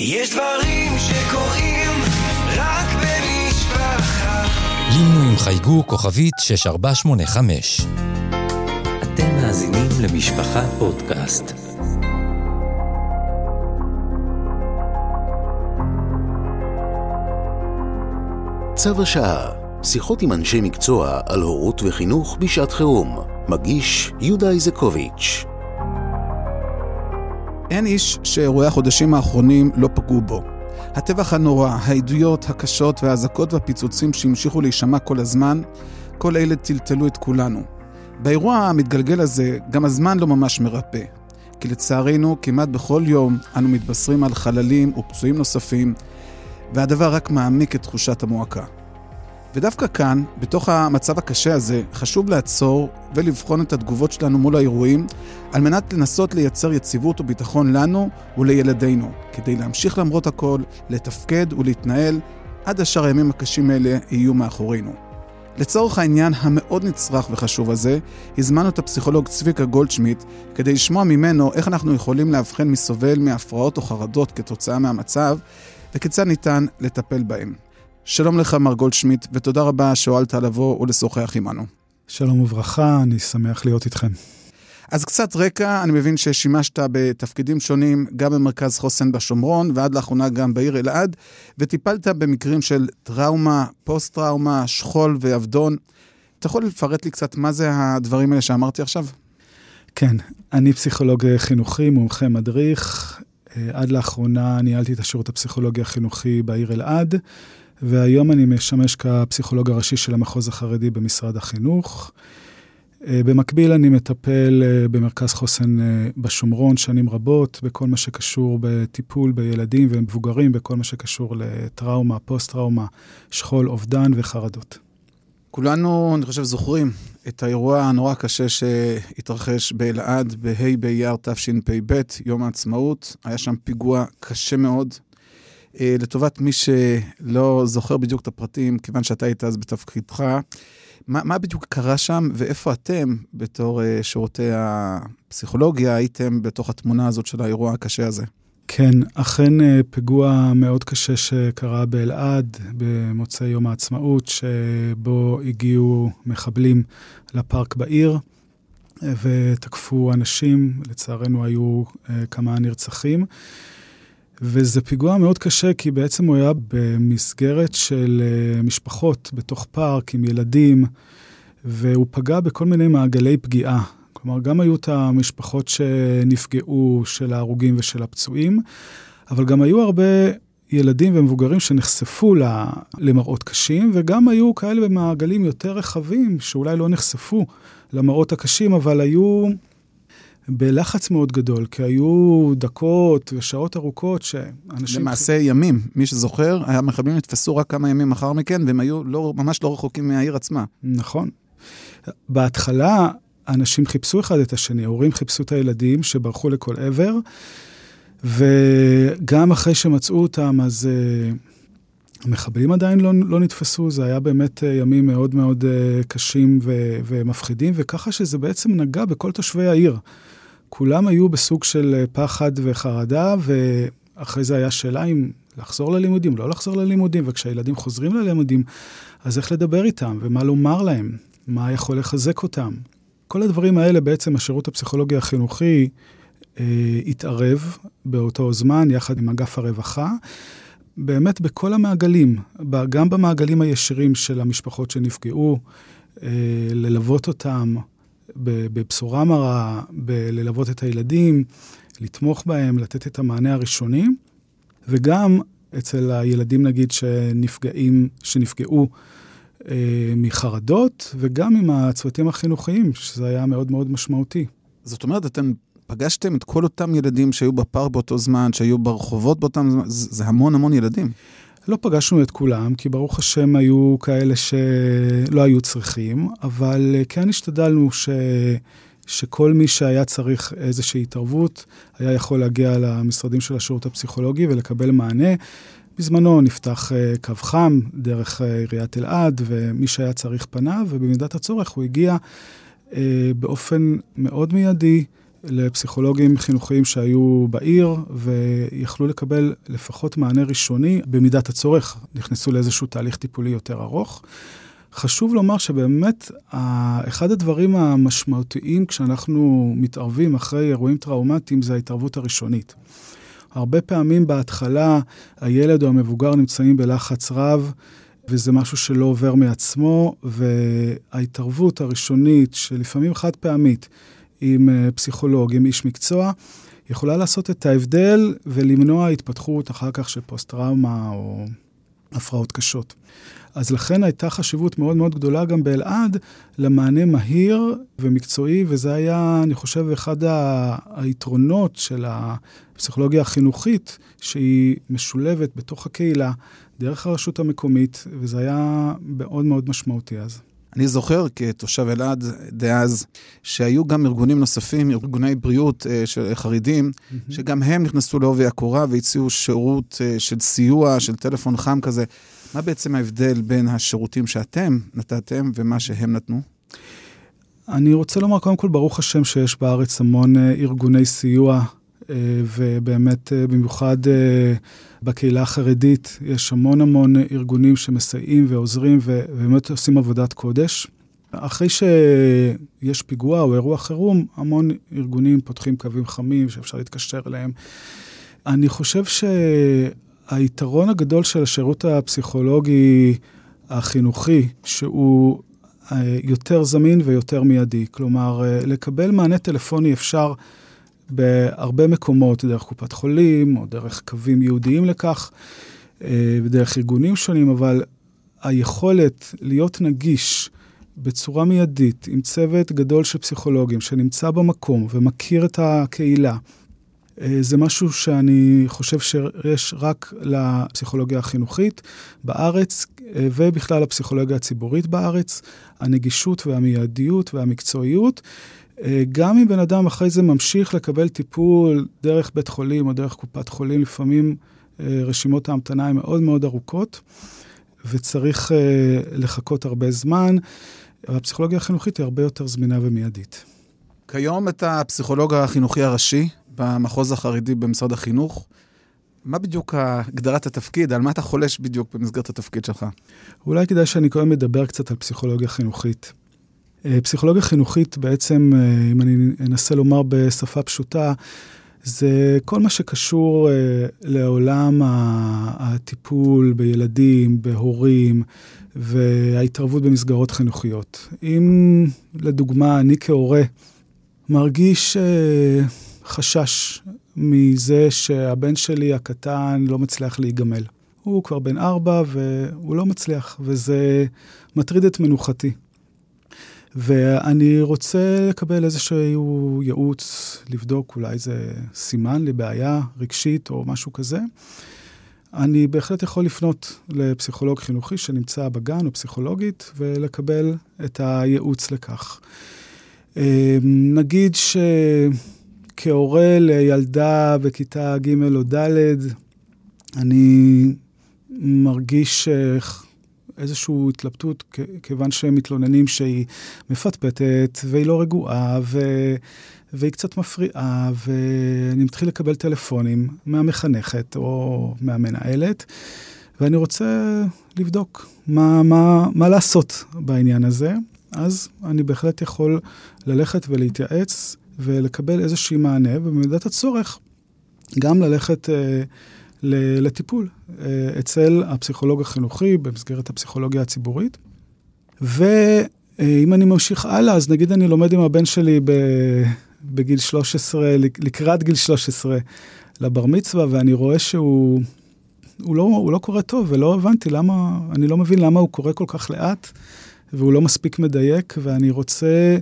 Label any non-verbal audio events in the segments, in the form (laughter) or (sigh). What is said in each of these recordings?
יש דברים שקורים רק במשפחה. לינו עם חייגו כוכבית 6485. אתם מאזינים למשפחה פודקאסט. צו השעה, שיחות עם אנשי מקצוע על הורות וחינוך בשעת חירום. מגיש יהודה איזקוביץ'. אין איש שאירועי החודשים האחרונים לא פגעו בו. הטבח הנורא, העדויות הקשות והאזעקות והפיצוצים שהמשיכו להישמע כל הזמן, כל אלה טלטלו את כולנו. באירוע המתגלגל הזה, גם הזמן לא ממש מרפא. כי לצערנו, כמעט בכל יום אנו מתבשרים על חללים ופצועים נוספים, והדבר רק מעמיק את תחושת המועקה. ודווקא כאן, בתוך המצב הקשה הזה, חשוב לעצור ולבחון את התגובות שלנו מול האירועים, על מנת לנסות לייצר יציבות וביטחון לנו ולילדינו, כדי להמשיך למרות הכל, לתפקד ולהתנהל, עד אשר הימים הקשים האלה יהיו מאחורינו. לצורך העניין המאוד נצרך וחשוב הזה, הזמנו את הפסיכולוג צביקה גולדשמיט כדי לשמוע ממנו איך אנחנו יכולים לאבחן מי סובל מהפרעות או חרדות כתוצאה מהמצב, וכיצד ניתן לטפל בהם. שלום לך, מר גולדשמיט, ותודה רבה שהואלת לבוא ולשוחח עמנו. שלום וברכה, אני שמח להיות איתכם. אז קצת רקע, אני מבין ששימשת בתפקידים שונים גם במרכז חוסן בשומרון, ועד לאחרונה גם בעיר אלעד, וטיפלת במקרים של טראומה, פוסט-טראומה, שכול ואבדון. אתה יכול לפרט לי קצת מה זה הדברים האלה שאמרתי עכשיו? כן, אני פסיכולוג חינוכי, מומחה מדריך. אה, עד לאחרונה ניהלתי את השירות הפסיכולוגי החינוכי בעיר אלעד. והיום אני משמש כפסיכולוג הראשי של המחוז החרדי במשרד החינוך. אה, במקביל אני מטפל אה, במרכז חוסן אה, בשומרון שנים רבות, בכל מה שקשור בטיפול בילדים ומבוגרים, בכל מה שקשור לטראומה, פוסט-טראומה, שכול, אובדן וחרדות. כולנו, אני חושב, זוכרים את האירוע הנורא הקשה שהתרחש באלעד בה' באייר תשפ"ב, יום העצמאות. היה שם פיגוע קשה מאוד, לטובת מי שלא זוכר בדיוק את הפרטים, כיוון שאתה היית אז בתפקידך, מה, מה בדיוק קרה שם ואיפה אתם, בתור uh, שירותי הפסיכולוגיה, הייתם בתוך התמונה הזאת של האירוע הקשה הזה? כן, אכן אה, פיגוע מאוד קשה שקרה באלעד במוצאי יום העצמאות, שבו הגיעו מחבלים לפארק בעיר ותקפו אנשים, לצערנו היו כמה נרצחים. וזה פיגוע מאוד קשה, כי בעצם הוא היה במסגרת של uh, משפחות בתוך פארק עם ילדים, והוא פגע בכל מיני מעגלי פגיעה. כלומר, גם היו את המשפחות שנפגעו, של ההרוגים ושל הפצועים, אבל גם היו הרבה ילדים ומבוגרים שנחשפו למראות קשים, וגם היו כאלה במעגלים יותר רחבים, שאולי לא נחשפו למראות הקשים, אבל היו בלחץ מאוד גדול, כי היו דקות ושעות ארוכות שאנשים... למעשה ימים, מי שזוכר, המחבלים נתפסו רק כמה ימים לאחר מכן, והם היו לא, ממש לא רחוקים מהעיר עצמה. נכון. בהתחלה אנשים חיפשו אחד את השני, ההורים חיפשו את הילדים שברחו לכל עבר, וגם אחרי שמצאו אותם, אז uh, המחבלים עדיין לא, לא נתפסו, זה היה באמת uh, ימים מאוד מאוד uh, קשים ו- ומפחידים, וככה שזה בעצם נגע בכל תושבי העיר. כולם היו בסוג של אה, פחד וחרדה, ואחרי זה היה שאלה אם לחזור ללימודים, לא לחזור ללימודים, וכשהילדים חוזרים ללימודים, אז איך לדבר איתם, ומה לומר להם, מה יכול לחזק אותם. כל הדברים האלה בעצם השירות הפסיכולוגי החינוכי אה, התערב באותו זמן, יחד עם אגף הרווחה. באמת בכל המעגלים, גם במעגלים הישירים של המשפחות שנפגעו, אה, ללוות אותם, בבשורה מרה, בללוות את הילדים, לתמוך בהם, לתת את המענה הראשוני, וגם אצל הילדים, נגיד, שנפגעים, שנפגעו אה, מחרדות, וגם עם הצוותים החינוכיים, שזה היה מאוד מאוד משמעותי. זאת אומרת, אתם פגשתם את כל אותם ילדים שהיו בפארק באותו זמן, שהיו ברחובות באותם זמן, זה המון המון ילדים. לא פגשנו את כולם, כי ברוך השם היו כאלה שלא היו צריכים, אבל אה, כן השתדלנו ש... שכל מי שהיה צריך איזושהי התערבות, היה יכול להגיע למשרדים של השירות הפסיכולוגי ולקבל מענה. בזמנו נפתח אה, קו חם דרך אה, עיריית אלעד, ומי שהיה צריך פניו, ובמידת הצורך הוא הגיע באופן מאוד מיידי לפסיכולוגים חינוכיים שהיו בעיר ויכלו לקבל לפחות מענה ראשוני במידת הצורך, נכנסו לאיזשהו תהליך טיפולי יותר ארוך. חשוב לומר שבאמת אחד הדברים המשמעותיים כשאנחנו מתערבים אחרי אירועים טראומטיים זה ההתערבות הראשונית. הרבה פעמים בהתחלה הילד או המבוגר נמצאים בלחץ רב, וזה משהו שלא עובר מעצמו, וההתערבות הראשונית, שלפעמים חד פעמית, עם אה, פסיכולוג, עם איש מקצוע, יכולה לעשות את ההבדל ולמנוע התפתחות אחר כך של פוסט-טראומה או הפרעות קשות. אז לכן הייתה חשיבות מאוד מאוד גדולה גם באלעד למענה מהיר ומקצועי, וזה היה, אני חושב, אחד היתרונות של הפסיכולוגיה החינוכית, שהיא משולבת בתוך הקהילה, דרך הרשות המקומית, וזה היה מאוד מאוד משמעותי אז. אני זוכר כתושב אלעד דאז, שהיו גם ארגונים נוספים, ארגוני בריאות אה, של חרדים, mm-hmm. שגם הם נכנסו לעובי הקורה והציעו שירות אה, של סיוע, של טלפון חם כזה. מה בעצם ההבדל בין השירותים שאתם נתתם ומה שהם נתנו? אני רוצה לומר, קודם כל, ברוך השם שיש בארץ המון אה, ארגוני סיוע, אה, ובאמת, אה, במיוחד בקהילה החרדית, יש המון המון ארגונים שמסייעים ועוזרים ובאמת עושים עבודת קודש. אחרי שיש פיגוע או אירוע חירום, המון ארגונים פותחים קווים חמים שאפשר להתקשר אליהם. אני חושב שהיתרון הגדול של השירות הפסיכולוגי החינוכי, שהוא אה, יותר זמין ויותר מיידי. כלומר, אה, לקבל מענה טלפוני אפשר בהרבה מקומות, דרך קופת חולים, או דרך קווים ייעודיים לכך, אה, ודרך ארגונים שונים, אבל היכולת להיות נגיש בצורה מיידית, עם צוות גדול של פסיכולוגים שנמצא במקום ומכיר את הקהילה, זה משהו שאני חושב שיש רק לפסיכולוגיה החינוכית בארץ ובכלל לפסיכולוגיה הציבורית בארץ, הנגישות והמיידיות והמקצועיות. גם אם בן אדם אחרי זה ממשיך לקבל טיפול דרך בית חולים או דרך קופת חולים, לפעמים רשימות ההמתנה הן מאוד מאוד ארוכות, וצריך לחכות הרבה זמן. הפסיכולוגיה החינוכית היא הרבה יותר זמינה ומיידית. כיום אתה הפסיכולוג החינוכי הראשי במחוז החרדי במשרד החינוך. מה בדיוק הגדרת התפקיד? על מה אתה חולש בדיוק במסגרת התפקיד שלך? אולי כדאי שאני קודם אדבר קצת על פסיכולוגיה חינוכית. אה, פסיכולוגיה חינוכית בעצם, אה, אם אני אנסה לומר בשפה פשוטה, זה כל מה שקשור אה, לעולם הטיפול בילדים, בהורים וההתערבות במסגרות חינוכיות. אם לדוגמה אני כהורה מרגיש חשש מזה שהבן שלי הקטן לא מצליח להיגמל. הוא כבר בן ארבע והוא לא מצליח, וזה מטריד את מנוחתי. ואני רוצה לקבל איזשהו ייעוץ, לבדוק, אולי זה סימן לבעיה רגשית או משהו כזה. אני בהחלט יכול לפנות לפסיכולוג חינוכי שנמצא בגן או פסיכולוגית ולקבל את הייעוץ לכך. אה, נגיד ש... כהורה לילדה בכיתה ג' או ד', אני מרגיש איזושהי התלבטות, כיוון שהם מתלוננים שהיא מפטפטת והיא לא רגועה ו... והיא קצת מפריעה, ואני מתחיל לקבל טלפונים מהמחנכת או מהמנהלת, ואני רוצה לבדוק מה, מה, מה לעשות בעניין הזה. אז אני בהחלט יכול ללכת ולהתייעץ ולקבל איזושהי מענה, ובמידת הצורך גם ללכת אה, לטיפול אה, אצל הפסיכולוג החינוכי במסגרת הפסיכולוגיה הציבורית. ואם אני ממשיך הלאה, אז נגיד אני לומד עם הבן שלי בגיל 13, לקראת גיל 13 לבר מצווה, ואני רואה שהוא הוא לא, הוא לא קורא טוב, ולא הבנתי למה, אני לא מבין למה הוא קורא כל כך לאט, והוא לא מספיק מדייק, ואני רוצה...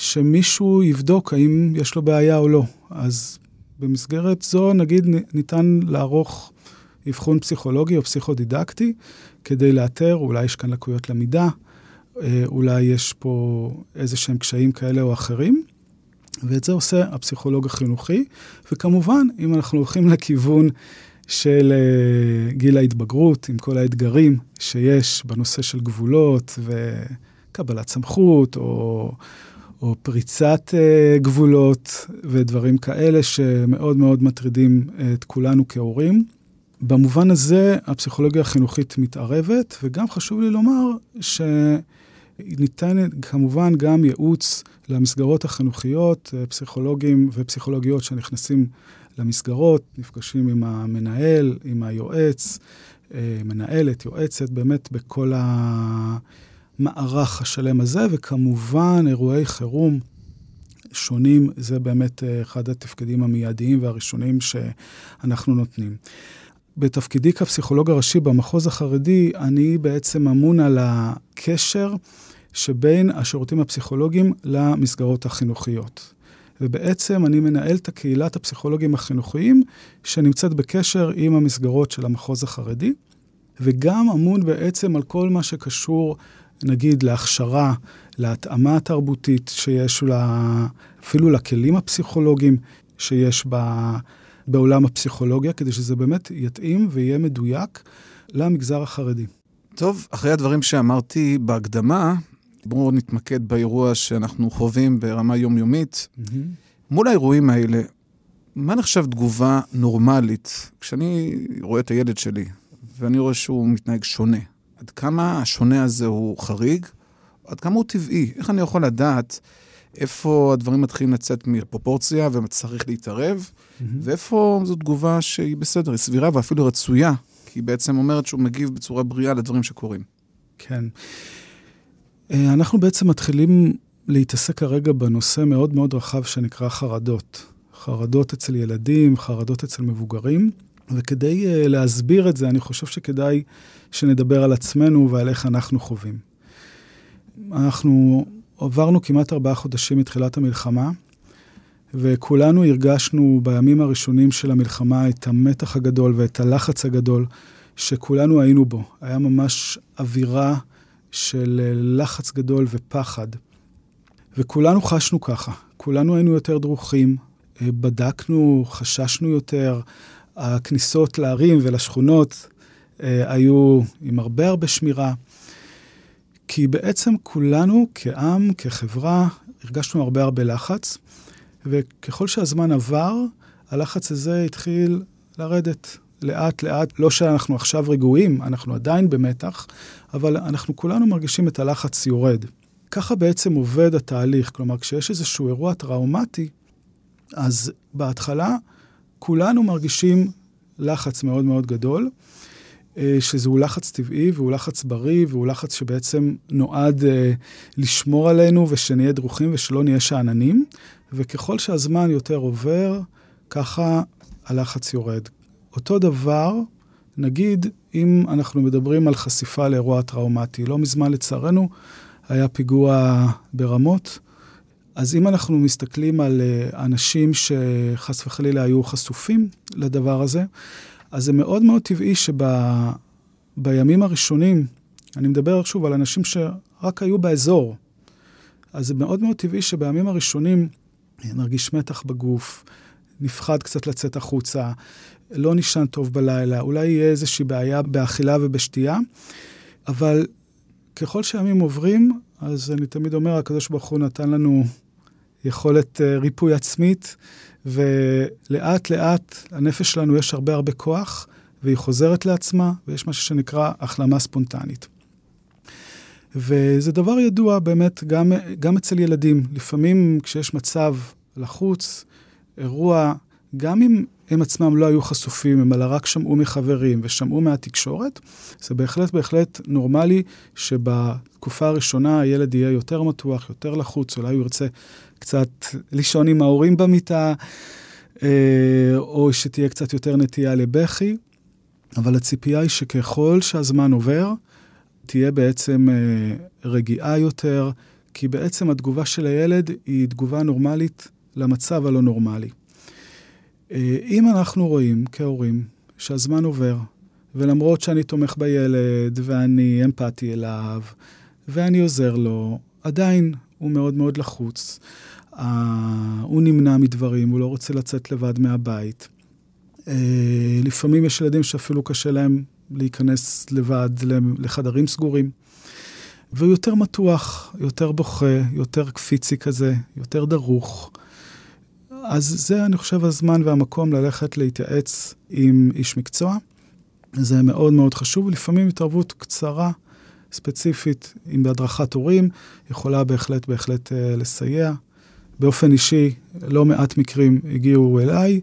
שמישהו יבדוק האם יש לו בעיה או לא. אז במסגרת זו, נגיד, ניתן לערוך אבחון פסיכולוגי או פסיכודידקטי, כדי לאתר, אולי יש כאן לקויות למידה, אה, אולי יש פה איזה שהם קשיים כאלה או אחרים, ואת זה עושה הפסיכולוג החינוכי. וכמובן, אם אנחנו הולכים לכיוון של אה, גיל ההתבגרות, עם כל האתגרים שיש בנושא של גבולות וקבלת סמכות, או... או פריצת אה, גבולות ודברים כאלה שמאוד מאוד מטרידים את כולנו כהורים. במובן הזה הפסיכולוגיה החינוכית מתערבת, וגם חשוב לי לומר שניתן כמובן גם ייעוץ למסגרות החינוכיות, אה, פסיכולוגים ופסיכולוגיות שנכנסים למסגרות, נפגשים עם המנהל, עם היועץ, אה, מנהלת, יועצת, באמת בכל המערך השלם הזה, וכמובן אירועי חירום שונים, זה באמת אה, אחד התפקידים המיידיים והראשונים שאנחנו נותנים. בתפקידי כפסיכולוג הראשי במחוז החרדי, אני בעצם אמון על הקשר שבין השירותים הפסיכולוגיים למסגרות החינוכיות. ובעצם אני מנהל את הקהילת הפסיכולוגים החינוכיים שנמצאת בקשר עם המסגרות של המחוז החרדי, וגם אמון בעצם על כל מה שקשור, נגיד, להכשרה, להתאמה התרבותית שיש לה, אפילו לכלים הפסיכולוגיים שיש בה. בעולם הפסיכולוגיה, כדי שזה באמת יתאים ויהיה מדויק למגזר החרדי. טוב, אחרי הדברים שאמרתי בהקדמה, בואו נתמקד באירוע שאנחנו חווים ברמה יומיומית. Mm-hmm. מול האירועים האלה, מה נחשב תגובה נורמלית כשאני רואה את הילד שלי ואני רואה שהוא מתנהג שונה? עד כמה השונה הזה הוא חריג? עד כמה הוא טבעי? איך אני יכול לדעת איפה הדברים מתחילים לצאת מפרופורציה וצריך להתערב, mm-hmm. ואיפה זו תגובה שהיא בסדר, היא סבירה ואפילו רצויה, כי היא בעצם אומרת שהוא מגיב בצורה בריאה לדברים שקורים. כן. אה, אנחנו בעצם מתחילים להתעסק כרגע בנושא מאוד מאוד רחב שנקרא חרדות. חרדות אצל ילדים, חרדות אצל מבוגרים, וכדי uh, להסביר את זה, אני חושב שכדאי שנדבר על עצמנו ועל איך אנחנו חווים. אנחנו עברנו כמעט ארבעה חודשים מתחילת המלחמה, וכולנו הרגשנו בימים הראשונים של המלחמה את המתח הגדול ואת הלחץ הגדול שכולנו היינו בו. היה ממש אווירה של אה, לחץ גדול ופחד. וכולנו חשנו ככה, כולנו היינו יותר דרוכים, אה, בדקנו, חששנו יותר, הכניסות לערים ולשכונות אה, היו עם הרבה הרבה שמירה. כי בעצם כולנו כעם, כחברה, הרגשנו הרבה הרבה לחץ, וככל שהזמן עבר, הלחץ הזה התחיל לרדת לאט לאט. לא שאנחנו עכשיו רגועים, אנחנו עדיין במתח, אבל אנחנו כולנו מרגישים את הלחץ יורד. ככה בעצם עובד התהליך, כלומר, כשיש איזשהו אירוע טראומטי, אז בהתחלה כולנו מרגישים לחץ מאוד מאוד גדול, אה, שזהו לחץ טבעי והוא לחץ בריא והוא לחץ שבעצם נועד אה, לשמור עלינו ושנהיה דרוכים ושלא נהיה שאננים, וככל שהזמן יותר עובר, ככה הלחץ יורד. אותו דבר, נגיד, אם אנחנו מדברים על חשיפה לאירוע טראומטי. לא מזמן, לצערנו, היה פיגוע ברמות. אז אם אנחנו מסתכלים על אה, אנשים שחס וחלילה היו חשופים לדבר הזה, אז זה מאוד מאוד טבעי שבימים הראשונים, אני מדבר שוב על אנשים שרק היו באזור, אז זה מאוד מאוד טבעי שבימים הראשונים נרגיש מתח בגוף, נפחד קצת לצאת החוצה, לא נישן טוב בלילה, אולי יהיה איזושהי בעיה באכילה ובשתייה, אבל ככל שהימים עוברים, אז אני תמיד אומר, הקדוש ברוך הוא נתן לנו יכולת uh, ריפוי עצמית, ולאט לאט הנפש שלנו יש הרבה הרבה כוח, והיא חוזרת לעצמה, ויש משהו שנקרא החלמה ספונטנית. וזה דבר ידוע באמת גם, גם אצל ילדים. לפעמים כשיש מצב לחוץ, אירוע, גם אם הם עצמם לא היו חשופים, אלא רק שמעו מחברים ושמעו מהתקשורת, זה בהחלט בהחלט נורמלי שבתקופה הראשונה הילד יהיה יותר מתוח, יותר לחוץ, אולי הוא ירצה קצת לישון עם ההורים במיטה, אה, או שתהיה קצת יותר נטייה לבכי, אבל הציפייה היא שככל שהזמן עובר, תהיה בעצם אה, רגיעה יותר, כי בעצם התגובה של הילד היא תגובה נורמלית למצב הלא נורמלי. אה, אם אנחנו רואים כהורים שהזמן עובר, ולמרות שאני תומך בילד, ואני אמפתי אליו, ואני עוזר לו, עדיין הוא מאוד מאוד לחוץ. Uh, הוא נמנע מדברים, הוא לא רוצה לצאת לבד מהבית. Uh, לפעמים יש ילדים שאפילו קשה להם להיכנס לבד לחדרים סגורים. והוא יותר מתוח, יותר בוכה, יותר קפיצי כזה, יותר דרוך. אז זה, אני חושב, הזמן והמקום ללכת להתייעץ עם איש מקצוע. זה מאוד מאוד חשוב, ולפעמים התערבות קצרה, ספציפית, אם בהדרכת הורים, יכולה בהחלט בהחלט אה, לסייע. באופן אישי, לא מעט מקרים הגיעו אליי,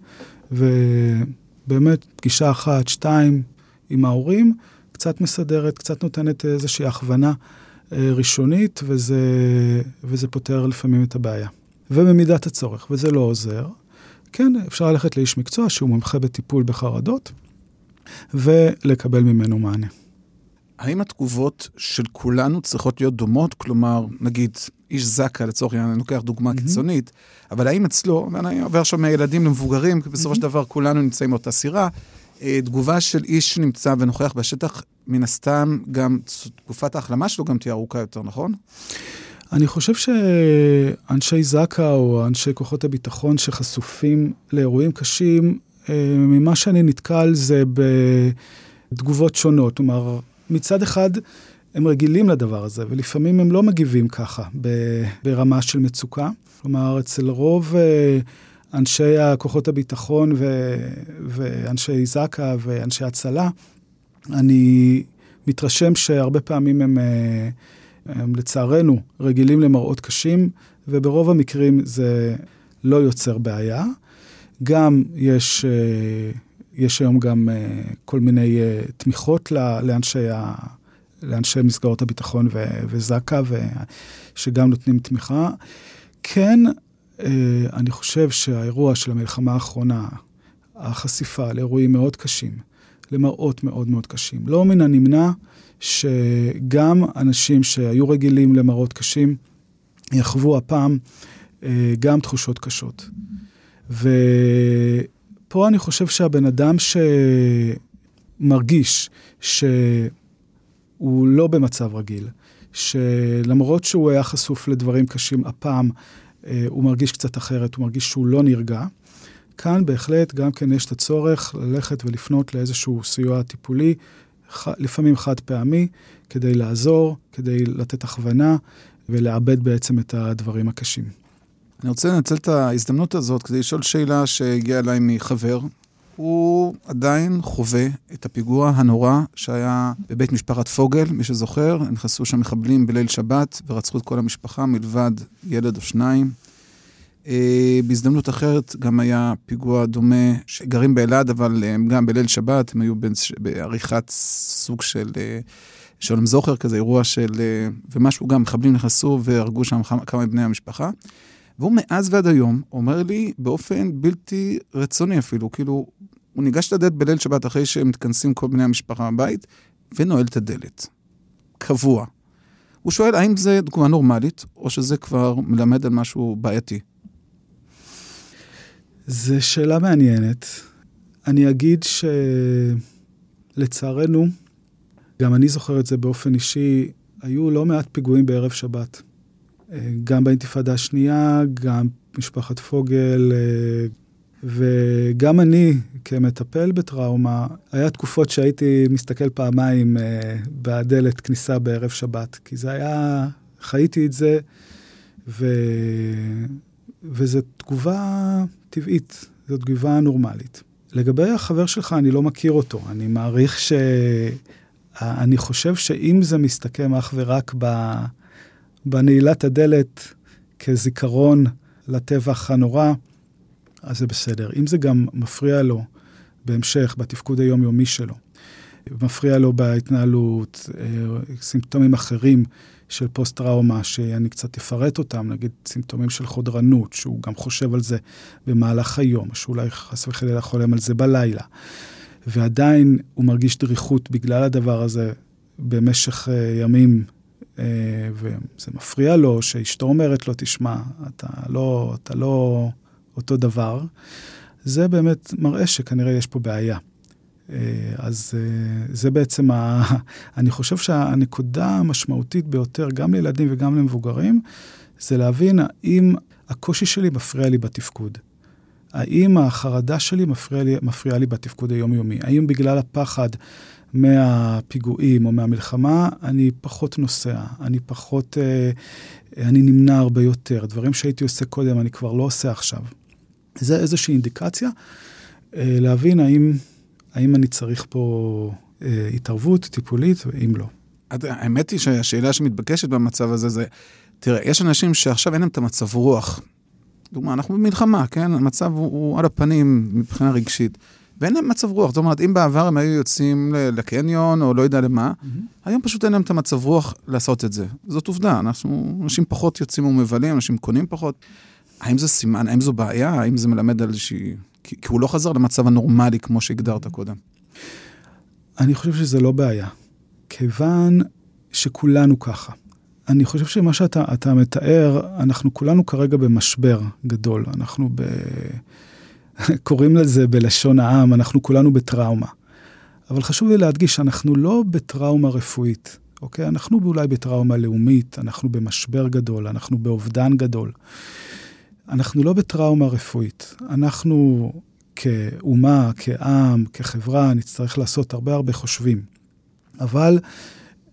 ובאמת פגישה אחת, שתיים עם ההורים, קצת מסדרת, קצת נותנת איזושהי הכוונה אה, ראשונית, וזה, וזה פותר לפעמים את הבעיה. ובמידת הצורך, וזה לא עוזר, כן, אפשר ללכת לאיש מקצוע שהוא מומחה בטיפול בחרדות, ולקבל ממנו מענה. האם התגובות של כולנו צריכות להיות דומות? כלומר, נגיד, איש זק"א, לצורך העניין, אני לוקח דוגמה mm-hmm. קיצונית, אבל האם אצלו, ואני עובר עכשיו מילדים למבוגרים, כי בסופו mm-hmm. של דבר כולנו נמצאים באותה סירה, אה, תגובה של איש שנמצא ונוכח בשטח, מן הסתם, גם תקופת ההחלמה שלו גם תהיה ארוכה יותר, נכון? אני חושב שאנשי זק"א או אנשי כוחות הביטחון שחשופים לאירועים קשים, אה, ממה שאני נתקל זה בתגובות שונות. כלומר, מצד אחד, הם רגילים לדבר הזה, ולפעמים הם לא מגיבים ככה ברמה של מצוקה. כלומר, אצל רוב אה, אנשי הכוחות הביטחון ו, ואנשי זק"א ואנשי הצלה, אני מתרשם שהרבה פעמים הם, אה, הם לצערנו רגילים למראות קשים, וברוב המקרים זה לא יוצר בעיה. גם יש, אה, יש היום גם כל מיני תמיכות לאנשי ה... לאנשי מסגרות הביטחון ו- וזק"א, שגם נותנים תמיכה. כן, אה, אני חושב שהאירוע של המלחמה האחרונה, החשיפה לאירועים מאוד קשים, למראות מאוד מאוד קשים, לא מן הנמנע שגם אנשים שהיו רגילים למראות קשים, יחוו הפעם אה, גם תחושות קשות. ופה אני חושב שהבן אדם שמרגיש ש... הוא לא במצב רגיל, שלמרות שהוא היה חשוף לדברים קשים הפעם, אה, הוא מרגיש קצת אחרת, הוא מרגיש שהוא לא נרגע. כאן בהחלט גם כן יש את הצורך ללכת ולפנות לאיזשהו סיוע טיפולי, לפעמים חד פעמי, כדי לעזור, כדי לתת הכוונה ולעבד בעצם את הדברים הקשים. אני רוצה לנצל את ההזדמנות הזאת כדי לשאול שאלה שהגיעה אליי מחבר, הוא עדיין חווה את הפיגוע הנורא שהיה בבית משפחת פוגל, מי שזוכר, נכנסו שם מחבלים בליל שבת ורצחו את כל המשפחה מלבד ילד או שניים. Uh, בהזדמנות אחרת גם היה פיגוע דומה, שגרים באלעד, אבל הם גם בליל שבת, הם היו בעריכת סוג של uh, שלום זוכר, כזה אירוע של... Uh, ומשהו גם, מחבלים נכנסו והרגו שם כמה מבני המשפחה. והוא מאז ועד היום אומר לי באופן בלתי רצוני אפילו, כאילו, הוא ניגש לדלת בליל שבת אחרי שהם מתכנסים כל בני המשפחה בבית, ונועל את הדלת. קבוע. הוא שואל האם זה תגובה נורמלית, או שזה כבר מלמד על משהו בעייתי. זו שאלה מעניינת. אני אגיד שלצערנו, גם אני זוכר את זה באופן אישי, היו לא מעט פיגועים בערב שבת. גם באינתיפאדה השנייה, גם משפחת פוגל, וגם אני, כמטפל בטראומה, היה תקופות שהייתי מסתכל פעמיים אה, בדלת כניסה בערב שבת, כי זה היה, חייתי את זה, ו... וזו תגובה טבעית, זו תגובה נורמלית. לגבי החבר שלך, אני לא מכיר אותו. אני מעריך ש... אני חושב שאם זה מסתכם אך ורק ב... בנעילת הדלת כזיכרון לטבח הנורא, אז זה בסדר. אם זה גם מפריע לו בהמשך, בתפקוד היומיומי שלו, מפריע לו בהתנהלות, אה, סימפטומים אחרים של פוסט-טראומה, שאני קצת אפרט אותם, נגיד סימפטומים של חודרנות, שהוא גם חושב על זה במהלך היום, שאולי חס וחלילה חולם על זה בלילה, ועדיין הוא מרגיש דריכות בגלל הדבר הזה במשך אה, ימים וזה מפריע לו, שאשתו אומרת לו, תשמע, אתה לא, אתה לא אותו דבר, זה באמת מראה שכנראה יש פה בעיה. אה, אז אה, זה בעצם, ה... (laughs) אני חושב שהנקודה המשמעותית ביותר, גם לילדים וגם למבוגרים, זה להבין האם הקושי שלי מפריע לי בתפקוד. האם החרדה שלי מפריעה לי, מפריע לי בתפקוד היומיומי? האם בגלל הפחד מהפיגועים או מהמלחמה, אני פחות נוסע, אני פחות, אה, אני נמנע הרבה יותר. דברים שהייתי עושה קודם, אני כבר לא עושה עכשיו. זה איזושהי אינדיקציה, אה, להבין האם, האם אני צריך פה אה, התערבות טיפולית, ואם לא. האמת היא שהשאלה שמתבקשת במצב הזה זה, תראה, יש אנשים שעכשיו אין להם את המצב רוח. דוגמה, אנחנו במלחמה, כן? המצב הוא, הוא על הפנים מבחינה רגשית. ואין להם מצב רוח. זאת אומרת, אם בעבר הם היו יוצאים לקניון, או לא יודע למה, mm-hmm. היום פשוט אין להם את המצב רוח לעשות את זה. זאת עובדה, אנחנו, אנשים פחות יוצאים ומבלים, אנשים קונים פחות. האם זה סימן, האם זו בעיה, האם זה מלמד על איזושהי... כי, כי הוא לא חזר למצב הנורמלי, כמו שהגדרת קודם. אני חושב שזה לא בעיה, כיוון שכולנו ככה. אני חושב שמה שאתה מתאר, אנחנו כולנו כרגע במשבר גדול. אנחנו ב... קוראים לזה בלשון העם, אנחנו כולנו בטראומה. אבל חשוב לי להדגיש שאנחנו לא בטראומה רפואית, אוקיי? אנחנו אולי בטראומה לאומית, אנחנו במשבר גדול, אנחנו באובדן גדול. אנחנו לא בטראומה רפואית. אנחנו כאומה, כעם, כחברה, נצטרך לעשות הרבה הרבה חושבים. אבל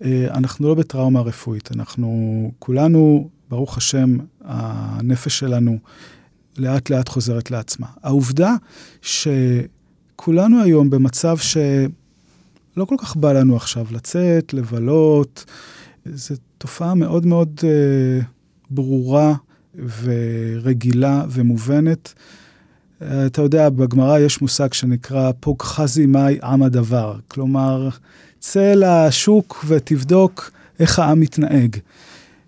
אה, אנחנו לא בטראומה רפואית, אנחנו כולנו, ברוך השם, הנפש שלנו לאט לאט חוזרת לעצמה. העובדה שכולנו היום במצב שלא כל כך בא לנו עכשיו לצאת, לבלות, זו תופעה מאוד מאוד אה, ברורה ורגילה ומובנת. אתה יודע, בגמרא יש מושג שנקרא פוג חזי מאי עם הדבר. כלומר, צא לשוק ותבדוק איך העם מתנהג.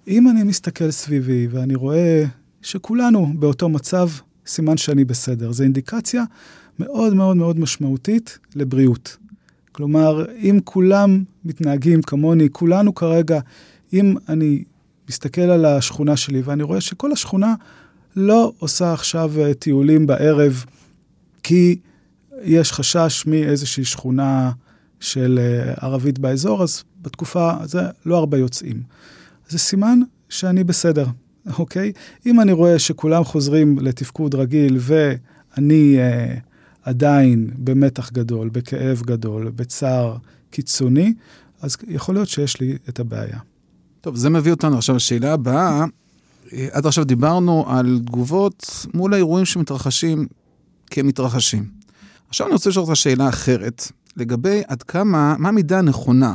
אם אני מסתכל סביבי ואני רואה שכולנו באותו מצב, סימן שאני בסדר. זו אינדיקציה מאוד מאוד מאוד משמעותית לבריאות. כלומר, אם כולם מתנהגים כמוני, כולנו כרגע, אם אני מסתכל על השכונה שלי ואני רואה שכל השכונה לא עושה עכשיו אה, טיולים בערב, כי יש חשש מאיזושהי שכונה של אה, ערבית באזור, אז בתקופה הזו לא הרבה יוצאים. זה סימן שאני בסדר, אוקיי? אם אני רואה שכולם חוזרים לתפקוד רגיל ואני אה, עדיין במתח גדול, בכאב גדול, בצער קיצוני, אז יכול להיות שיש לי את הבעיה. טוב, זה מביא אותנו עכשיו לשאלה הבאה. אה, עד עכשיו דיברנו על תגובות מול האירועים שמתרחשים כמתרחשים. עכשיו אני רוצה לשאול אותך שאלה אחרת, לגבי עד כמה, מה המידה הנכונה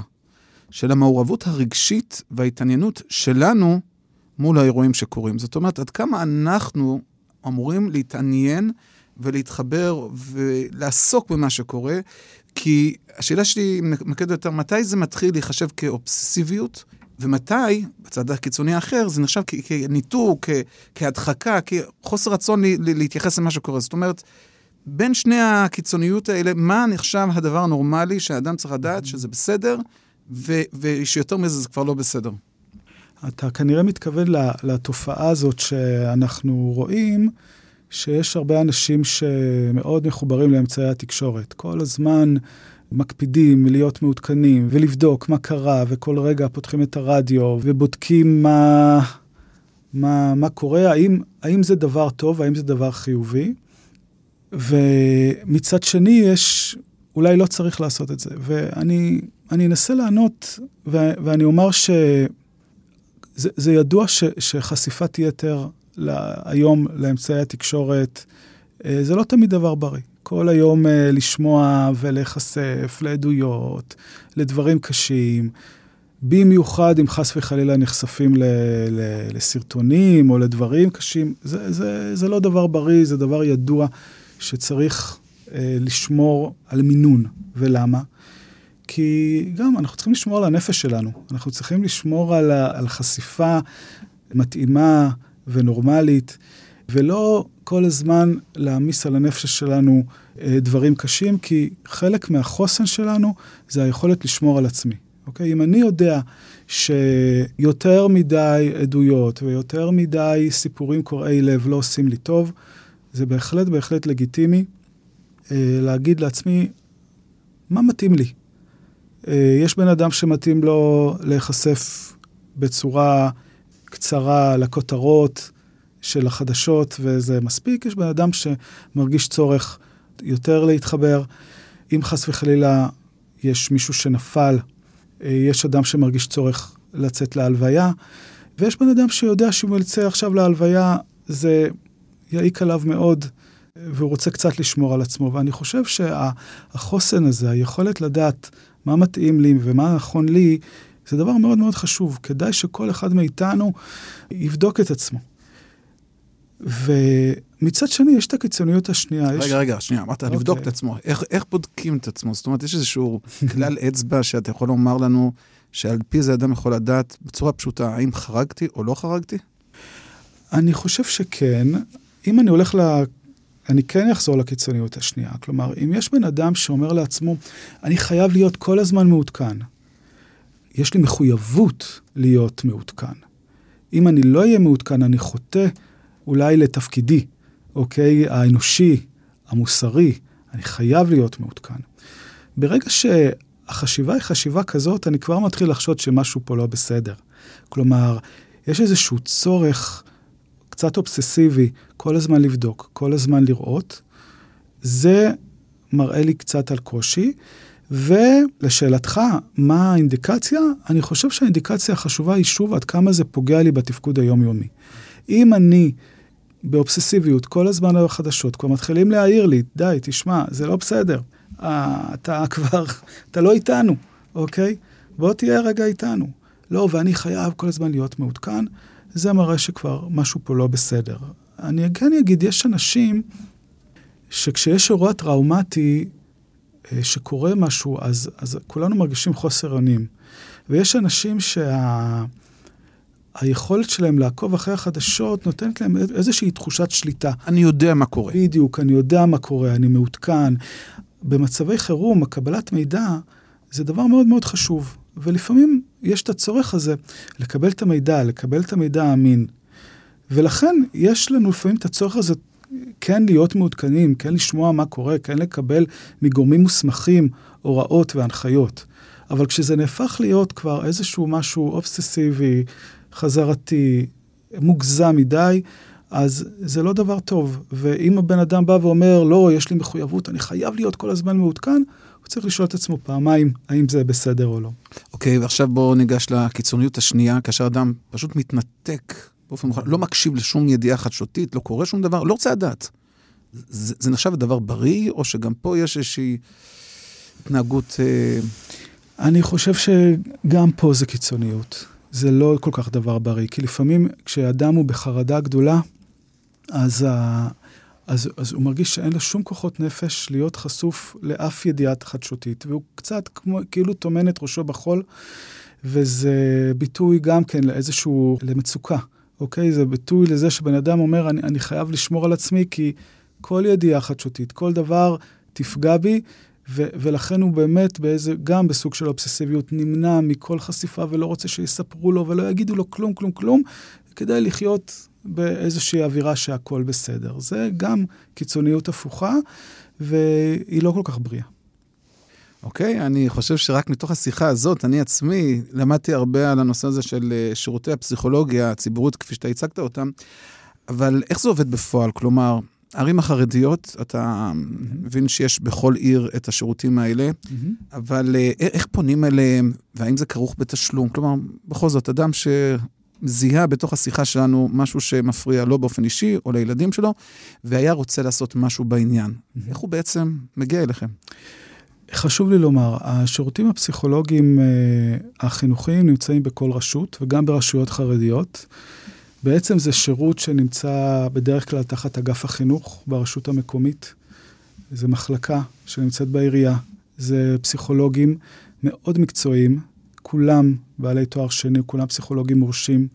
של המעורבות הרגשית וההתעניינות שלנו מול האירועים שקורים. זאת אומרת, עד כמה אנחנו אמורים להתעניין ולהתחבר ולעסוק במה שקורה, כי השאלה שלי מקדת יותר, מתי זה מתחיל להיחשב כאובססיביות, ומתי, בצד הקיצוני האחר, זה נחשב כניתוק, כהדחקה, כחוסר רצון להתייחס למה שקורה. זאת אומרת, בין שני הקיצוניות האלה, מה נחשב הדבר הנורמלי שהאדם צריך לדעת שזה בסדר, ושיותר מזה זה כבר לא בסדר? אתה כנראה מתכוון לתופעה הזאת שאנחנו רואים, שיש הרבה אנשים שמאוד מחוברים לאמצעי התקשורת. כל הזמן מקפידים להיות מעודכנים ולבדוק מה קרה, וכל רגע פותחים את הרדיו ובודקים מה, מה, מה קורה, האם, האם זה דבר טוב, האם זה דבר חיובי. ומצד שני, יש, אולי לא צריך לעשות את זה. ואני אנסה לענות, ו, ואני אומר ש... זה, זה ידוע ש, שחשיפת יתר לה, היום לאמצעי התקשורת, אה, זה לא תמיד דבר בריא. כל היום אה, לשמוע ולהיחשף לעדויות, לדברים קשים, במיוחד אם חס וחלילה נחשפים ל, ל, לסרטונים או לדברים קשים, זה, זה, זה לא דבר בריא, זה דבר ידוע שצריך אה, לשמור על מינון. ולמה? כי גם אנחנו צריכים לשמור על הנפש שלנו, אנחנו צריכים לשמור על, על חשיפה מתאימה ונורמלית, ולא כל הזמן להעמיס על הנפש שלנו אה, דברים קשים, כי חלק מהחוסן שלנו זה היכולת לשמור על עצמי. אוקיי? אם אני יודע שיותר מדי עדויות ויותר מדי סיפורים קורעי לב לא עושים לי טוב, זה בהחלט בהחלט לגיטימי אה, להגיד לעצמי, מה מתאים לי? אה, יש בן אדם שמתאים לו להיחשף בצורה קצרה לכותרות של החדשות, וזה מספיק. יש בן אדם שמרגיש צורך יותר להתחבר. אם חס וחלילה יש מישהו שנפל, אה, יש אדם שמרגיש צורך לצאת להלוויה, ויש בן אדם שיודע שאם הוא יצא עכשיו להלוויה, זה יעיק עליו מאוד, והוא רוצה קצת לשמור על עצמו. ואני חושב שהחוסן הזה, היכולת לדעת מה מתאים לי ומה נכון לי, זה דבר מאוד מאוד חשוב. כדאי שכל אחד מאיתנו יבדוק את עצמו. ומצד שני, יש את הקיצוניות השנייה. רגע, יש... רגע, שנייה, אמרת אוקיי. לבדוק את עצמו. איך, איך בודקים את עצמו? זאת אומרת, יש איזשהו כלל (laughs) אצבע שאתה יכול לומר לנו, שעל פי זה אדם יכול לדעת בצורה פשוטה, האם חרגתי או לא חרגתי? אני חושב שכן. אם אני הולך ל... אני כן אחזור לקיצוניות השנייה. כלומר, אם יש בן אדם שאומר לעצמו, אני חייב להיות כל הזמן מעודכן, יש לי מחויבות להיות מעודכן. אם אני לא אהיה מעודכן, אני חוטא אולי לתפקידי, אוקיי? האנושי, המוסרי, אני חייב להיות מעודכן. ברגע שהחשיבה היא חשיבה כזאת, אני כבר מתחיל לחשוד שמשהו פה לא בסדר. כלומר, יש איזשהו צורך קצת אובססיבי, כל הזמן לבדוק, כל הזמן לראות. זה מראה לי קצת על קושי. ולשאלתך, מה האינדיקציה? אני חושב שהאינדיקציה החשובה היא שוב עד כמה זה פוגע לי בתפקוד היומיומי. אם אני באובססיביות כל הזמן על החדשות, כבר מתחילים להעיר לי, די, תשמע, זה לא בסדר. אה, אתה (laughs) כבר, אתה לא איתנו, אוקיי? בוא תהיה רגע איתנו. לא, ואני חייב כל הזמן להיות מעודכן, זה מראה שכבר משהו פה לא בסדר. אני כן אגיד, יש אנשים שכשיש אירוע טראומטי, אה, שקורה משהו, אז, אז כולנו מרגישים חוסר אונים. ויש אנשים שה... שלהם לעקוב אחרי החדשות נותנת להם איזושהי תחושת שליטה. אני יודע מה קורה. בדיוק, אני יודע מה קורה, אני מעודכן. במצבי חירום, הקבלת מידע זה דבר מאוד מאוד חשוב. ולפעמים יש את הצורך הזה לקבל את המידע, לקבל את המידע האמין. ולכן יש לנו לפעמים את הצורך הזה כן להיות מעודכנים, כן לשמוע מה קורה, כן לקבל מגורמים מוסמכים הוראות והנחיות. אבל כשזה נהפך להיות כבר איזשהו משהו אובססיבי, חזרתי, מוגזם מדי, אז זה לא דבר טוב. ואם הבן אדם בא ואומר, לא, יש לי מחויבות, אני חייב להיות כל הזמן מעודכן, צריך לשאול את עצמו פעמיים, האם זה בסדר או לא. אוקיי, okay, ועכשיו בואו ניגש לקיצוניות השנייה, כאשר אדם פשוט מתנתק באופן מוכן, לא מקשיב לשום ידיעה חדשותית, לא קורה שום דבר, לא רוצה לדעת. זה, זה נחשב לדבר בריא, או שגם פה יש איזושהי התנהגות... אה... אני חושב שגם פה זה קיצוניות. זה לא כל כך דבר בריא, כי לפעמים כשאדם הוא בחרדה גדולה, אז, ה... אז, אז הוא מרגיש שאין לו שום כוחות נפש להיות חשוף לאף ידיעת חדשותית, והוא קצת כמו, כאילו טומן את ראשו בחול, וזה ביטוי גם כן לאיזשהו, למצוקה. אוקיי? זה ביטוי לזה שבן אדם אומר, אני, אני חייב לשמור על עצמי, כי כל ידיעה חדשותית, כל דבר תפגע בי, ו- ולכן הוא באמת באיזה, גם בסוג של אובססיביות, נמנע מכל חשיפה ולא רוצה שיספרו לו ולא יגידו לו כלום, כלום, כלום, כדי לחיות באיזושהי אווירה שהכול בסדר. זה גם קיצוניות הפוכה, והיא לא כל כך בריאה. אוקיי, okay, אני חושב שרק מתוך השיחה הזאת, אני עצמי למדתי הרבה על הנושא הזה של אה, שירותי הפסיכולוגיה הציבורית, כפי שאתה הצגת אותם, אבל איך זה עובד בפועל? כלומר, הערים החרדיות, אתה מבין שיש בכל עיר את השירותים האלה, mm-hmm. אבל אה, איך פונים אליהם, והאם זה כרוך בתשלום? כלומר, בכל זאת, אדם שזיהה בתוך השיחה שלנו משהו שמפריע לו באופן אישי, או לילדים שלו, והיה רוצה לעשות משהו בעניין, mm-hmm. איך הוא בעצם מגיע אליכם? חשוב לי לומר, השירותים הפסיכולוגיים אה, החינוכיים נמצאים בכל רשות וגם ברשויות חרדיות. בעצם זה שירות שנמצא בדרך כלל תחת אגף החינוך ברשות המקומית. זו מחלקה שנמצאת בעירייה. זה פסיכולוגים מאוד מקצועיים, כולם בעלי תואר שני, כולם פסיכולוגים מורשים,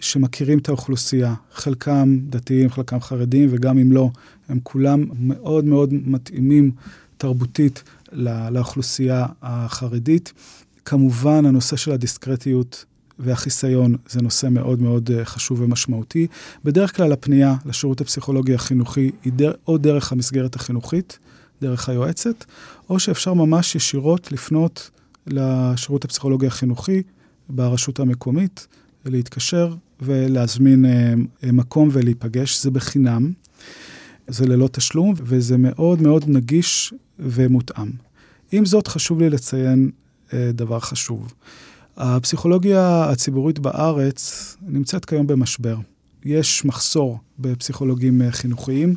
שמכירים את האוכלוסייה. חלקם דתיים, חלקם חרדים, וגם אם לא, הם כולם מאוד מאוד מתאימים תרבותית לאוכלוסייה החרדית. כמובן, הנושא של הדיסקרטיות והחיסיון זה נושא מאוד מאוד אה, חשוב ומשמעותי. בדרך כלל הפנייה לשירות הפסיכולוגי החינוכי היא דר, או דרך המסגרת החינוכית, דרך היועצת, או שאפשר ממש ישירות לפנות לשירות הפסיכולוגי החינוכי ברשות המקומית, להתקשר ולהזמין אה, מקום ולהיפגש. זה בחינם, זה ללא תשלום, וזה מאוד מאוד נגיש ומותאם. עם זאת, חשוב לי לציין אה, דבר חשוב. הפסיכולוגיה הציבורית בארץ נמצאת כיום במשבר. יש מחסור בפסיכולוגים אה, חינוכיים.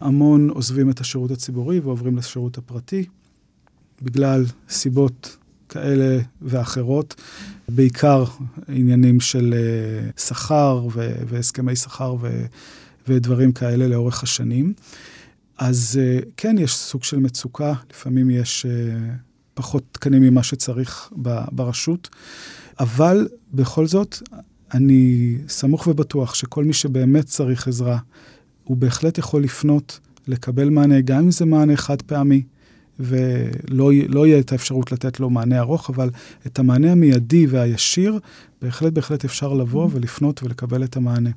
המון עוזבים את השירות הציבורי ועוברים לשירות הפרטי, בגלל סיבות כאלה ואחרות, בעיקר עניינים של אה, שכר והסכמי שכר ודברים כאלה לאורך השנים. אז אה, כן, יש סוג של מצוקה, לפעמים יש פחות תקנים ממה שצריך ברשות, אבל בכל זאת, אני סמוך ובטוח שכל מי שבאמת צריך עזרה, הוא בהחלט יכול לפנות, לקבל מענה, גם אם זה מענה חד פעמי, ולא לא יהיה את האפשרות לתת לו מענה ארוך, אבל את המענה המיידי והישיר, בהחלט בהחלט אפשר לבוא ולפנות ולקבל את המענה.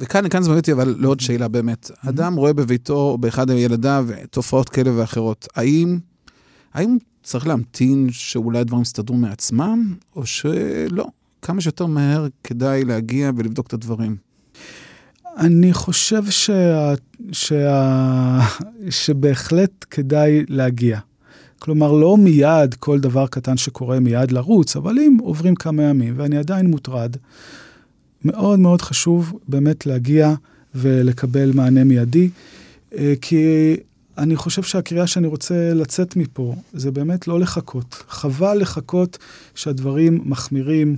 וכאן, כאן זה מביא אותי אבל לעוד שאלה באמת. אדם רואה בביתו או באחד מילדיו תופעות כאלה ואחרות. האם, האם צריך להמתין שאולי הדברים יסתדרו מעצמם, או שלא? כמה שיותר מהר כדאי להגיע ולבדוק את הדברים. אני חושב שה... שה... שבהחלט כדאי להגיע. כלומר, לא מיד כל דבר קטן שקורה מיד לרוץ, אבל אם עוברים כמה ימים ואני עדיין מוטרד, מאוד מאוד חשוב באמת להגיע ולקבל מענה מיידי, אה, כי אני חושב שהקריאה שאני רוצה לצאת מפה זה באמת לא לחכות. חבל לחכות שהדברים מחמירים,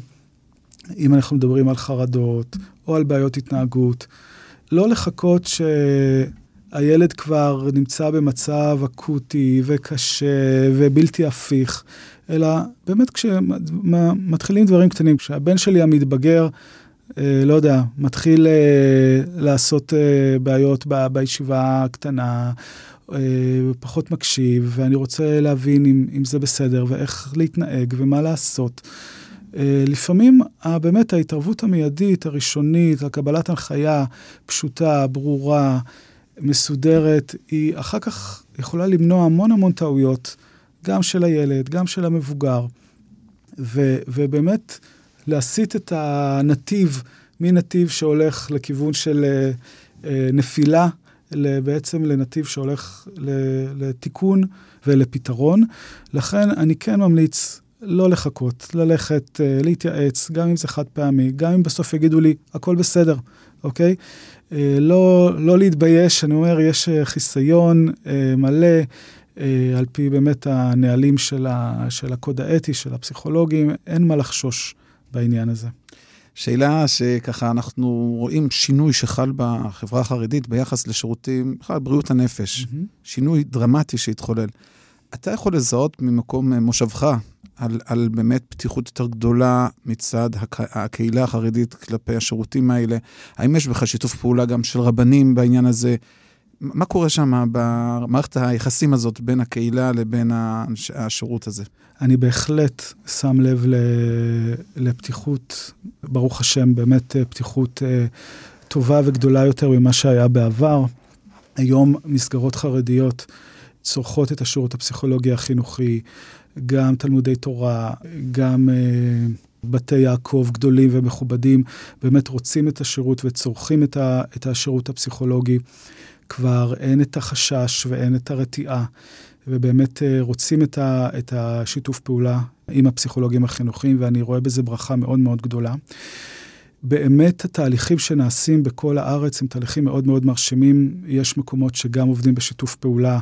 אם אנחנו מדברים על חרדות או על בעיות התנהגות. לא לחכות שהילד כבר נמצא במצב אקוטי וקשה ובלתי הפיך, אלא באמת כשמתחילים דברים קטנים, כשהבן שלי המתבגר, אה, לא יודע, מתחיל אה, לעשות אה, בעיות ב, בישיבה הקטנה, אה, פחות מקשיב, ואני רוצה להבין אם, אם זה בסדר ואיך להתנהג ומה לעשות. אה, לפעמים באמת ההתערבות המיידית, הראשונית, הקבלת הנחיה פשוטה, ברורה, מסודרת, היא אחר כך יכולה למנוע המון המון טעויות, גם של הילד, גם של המבוגר, ו, ובאמת להסיט את הנתיב מנתיב שהולך לכיוון של אה, אה, נפילה, בעצם לנתיב שהולך לתיקון ולפתרון. לכן אני כן ממליץ לא לחכות, ללכת, אה, להתייעץ, גם אם זה חד פעמי, גם אם בסוף יגידו לי, הכל בסדר, אוקיי? אה, לא, לא להתבייש, אני אומר, יש אה, חיסיון מלא. על פי באמת הנהלים של, ה, של הקוד האתי, של הפסיכולוגים, אין מה לחשוש בעניין הזה. שאלה שככה אנחנו רואים שינוי שחל בחברה החרדית ביחס לשירותים, בכלל בריאות הנפש, mm-hmm. שינוי דרמטי שהתחולל. אתה יכול לזהות ממקום מושבך על, על באמת פתיחות יותר גדולה מצד הק, הקהילה החרדית כלפי השירותים האלה? האם יש בך שיתוף פעולה גם של רבנים בעניין הזה? מה קורה שם במערכת היחסים הזאת בין הקהילה לבין השירות הזה? אני בהחלט שם לב לפתיחות, ברוך השם, באמת אה, פתיחות אה, טובה וגדולה יותר ממה שהיה בעבר. היום מסגרות חרדיות צורכות את השירות הפסיכולוגי החינוכי, גם תלמודי תורה, גם uh, בתי יעקב גדולים ומכובדים, באמת רוצים את השירות וצורכים את, ה, את השירות הפסיכולוגי. כבר אין את החשש ואין את הרתיעה, ובאמת uh, רוצים את, ה, את השיתוף פעולה עם הפסיכולוגים החינוכיים, ואני רואה בזה ברכה מאוד מאוד גדולה. באמת התהליכים שנעשים בכל הארץ הם תהליכים מאוד מאוד מרשימים. יש מקומות שגם עובדים בשיתוף פעולה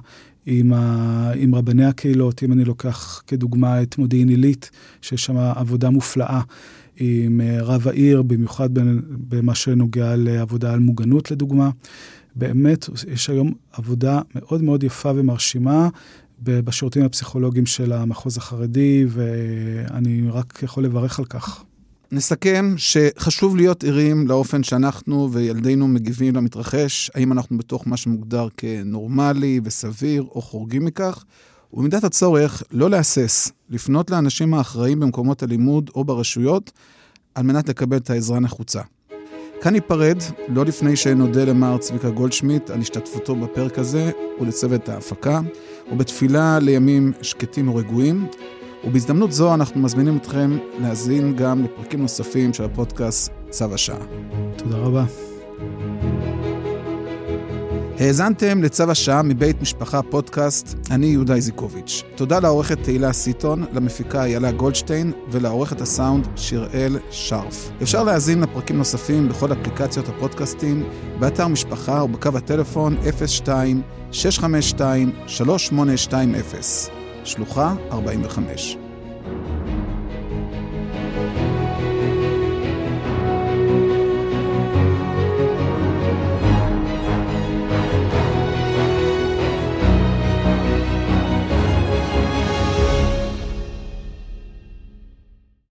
עם, ה, עם רבני הקהילות, אם אני לוקח כדוגמה את מודיעין עילית, שיש שם עבודה מופלאה עם אה, רב העיר, במיוחד במה שנוגע לעבודה על מוגנות לדוגמה. באמת, יש היום עבודה מאוד מאוד יפה ומרשימה בשירותים הפסיכולוגיים של המחוז החרדי, ואני רק יכול לברך על כך. נסכם שחשוב להיות ערים לאופן שאנחנו וילדינו מגיבים למתרחש, האם אנחנו בתוך מה שמוגדר כנורמלי וסביר או חורגים מכך, ובמידת הצורך לא להסס, לפנות לאנשים האחראים במקומות הלימוד או ברשויות, על מנת לקבל את העזרה הנחוצה. כאן ניפרד, לא לפני שנודה למר צביקה גולדשמיט על השתתפותו בפרק הזה ולצוות ההפקה, ובתפילה לימים שקטים ורגועים. ובהזדמנות זו אנחנו מזמינים אתכם להאזין גם לפרקים נוספים של הפודקאסט צו השעה. תודה רבה. האזנתם לצו השעה מבית משפחה פודקאסט, אני יהודה איזיקוביץ'. תודה לעורכת תהילה סיטון, למפיקה איילה גולדשטיין ולעורכת הסאונד שיראל שרף. אפשר להאזין לפרקים נוספים בכל אפליקציות הפודקאסטים, באתר משפחה ובקו הטלפון 02 652 3820 שלוחה 45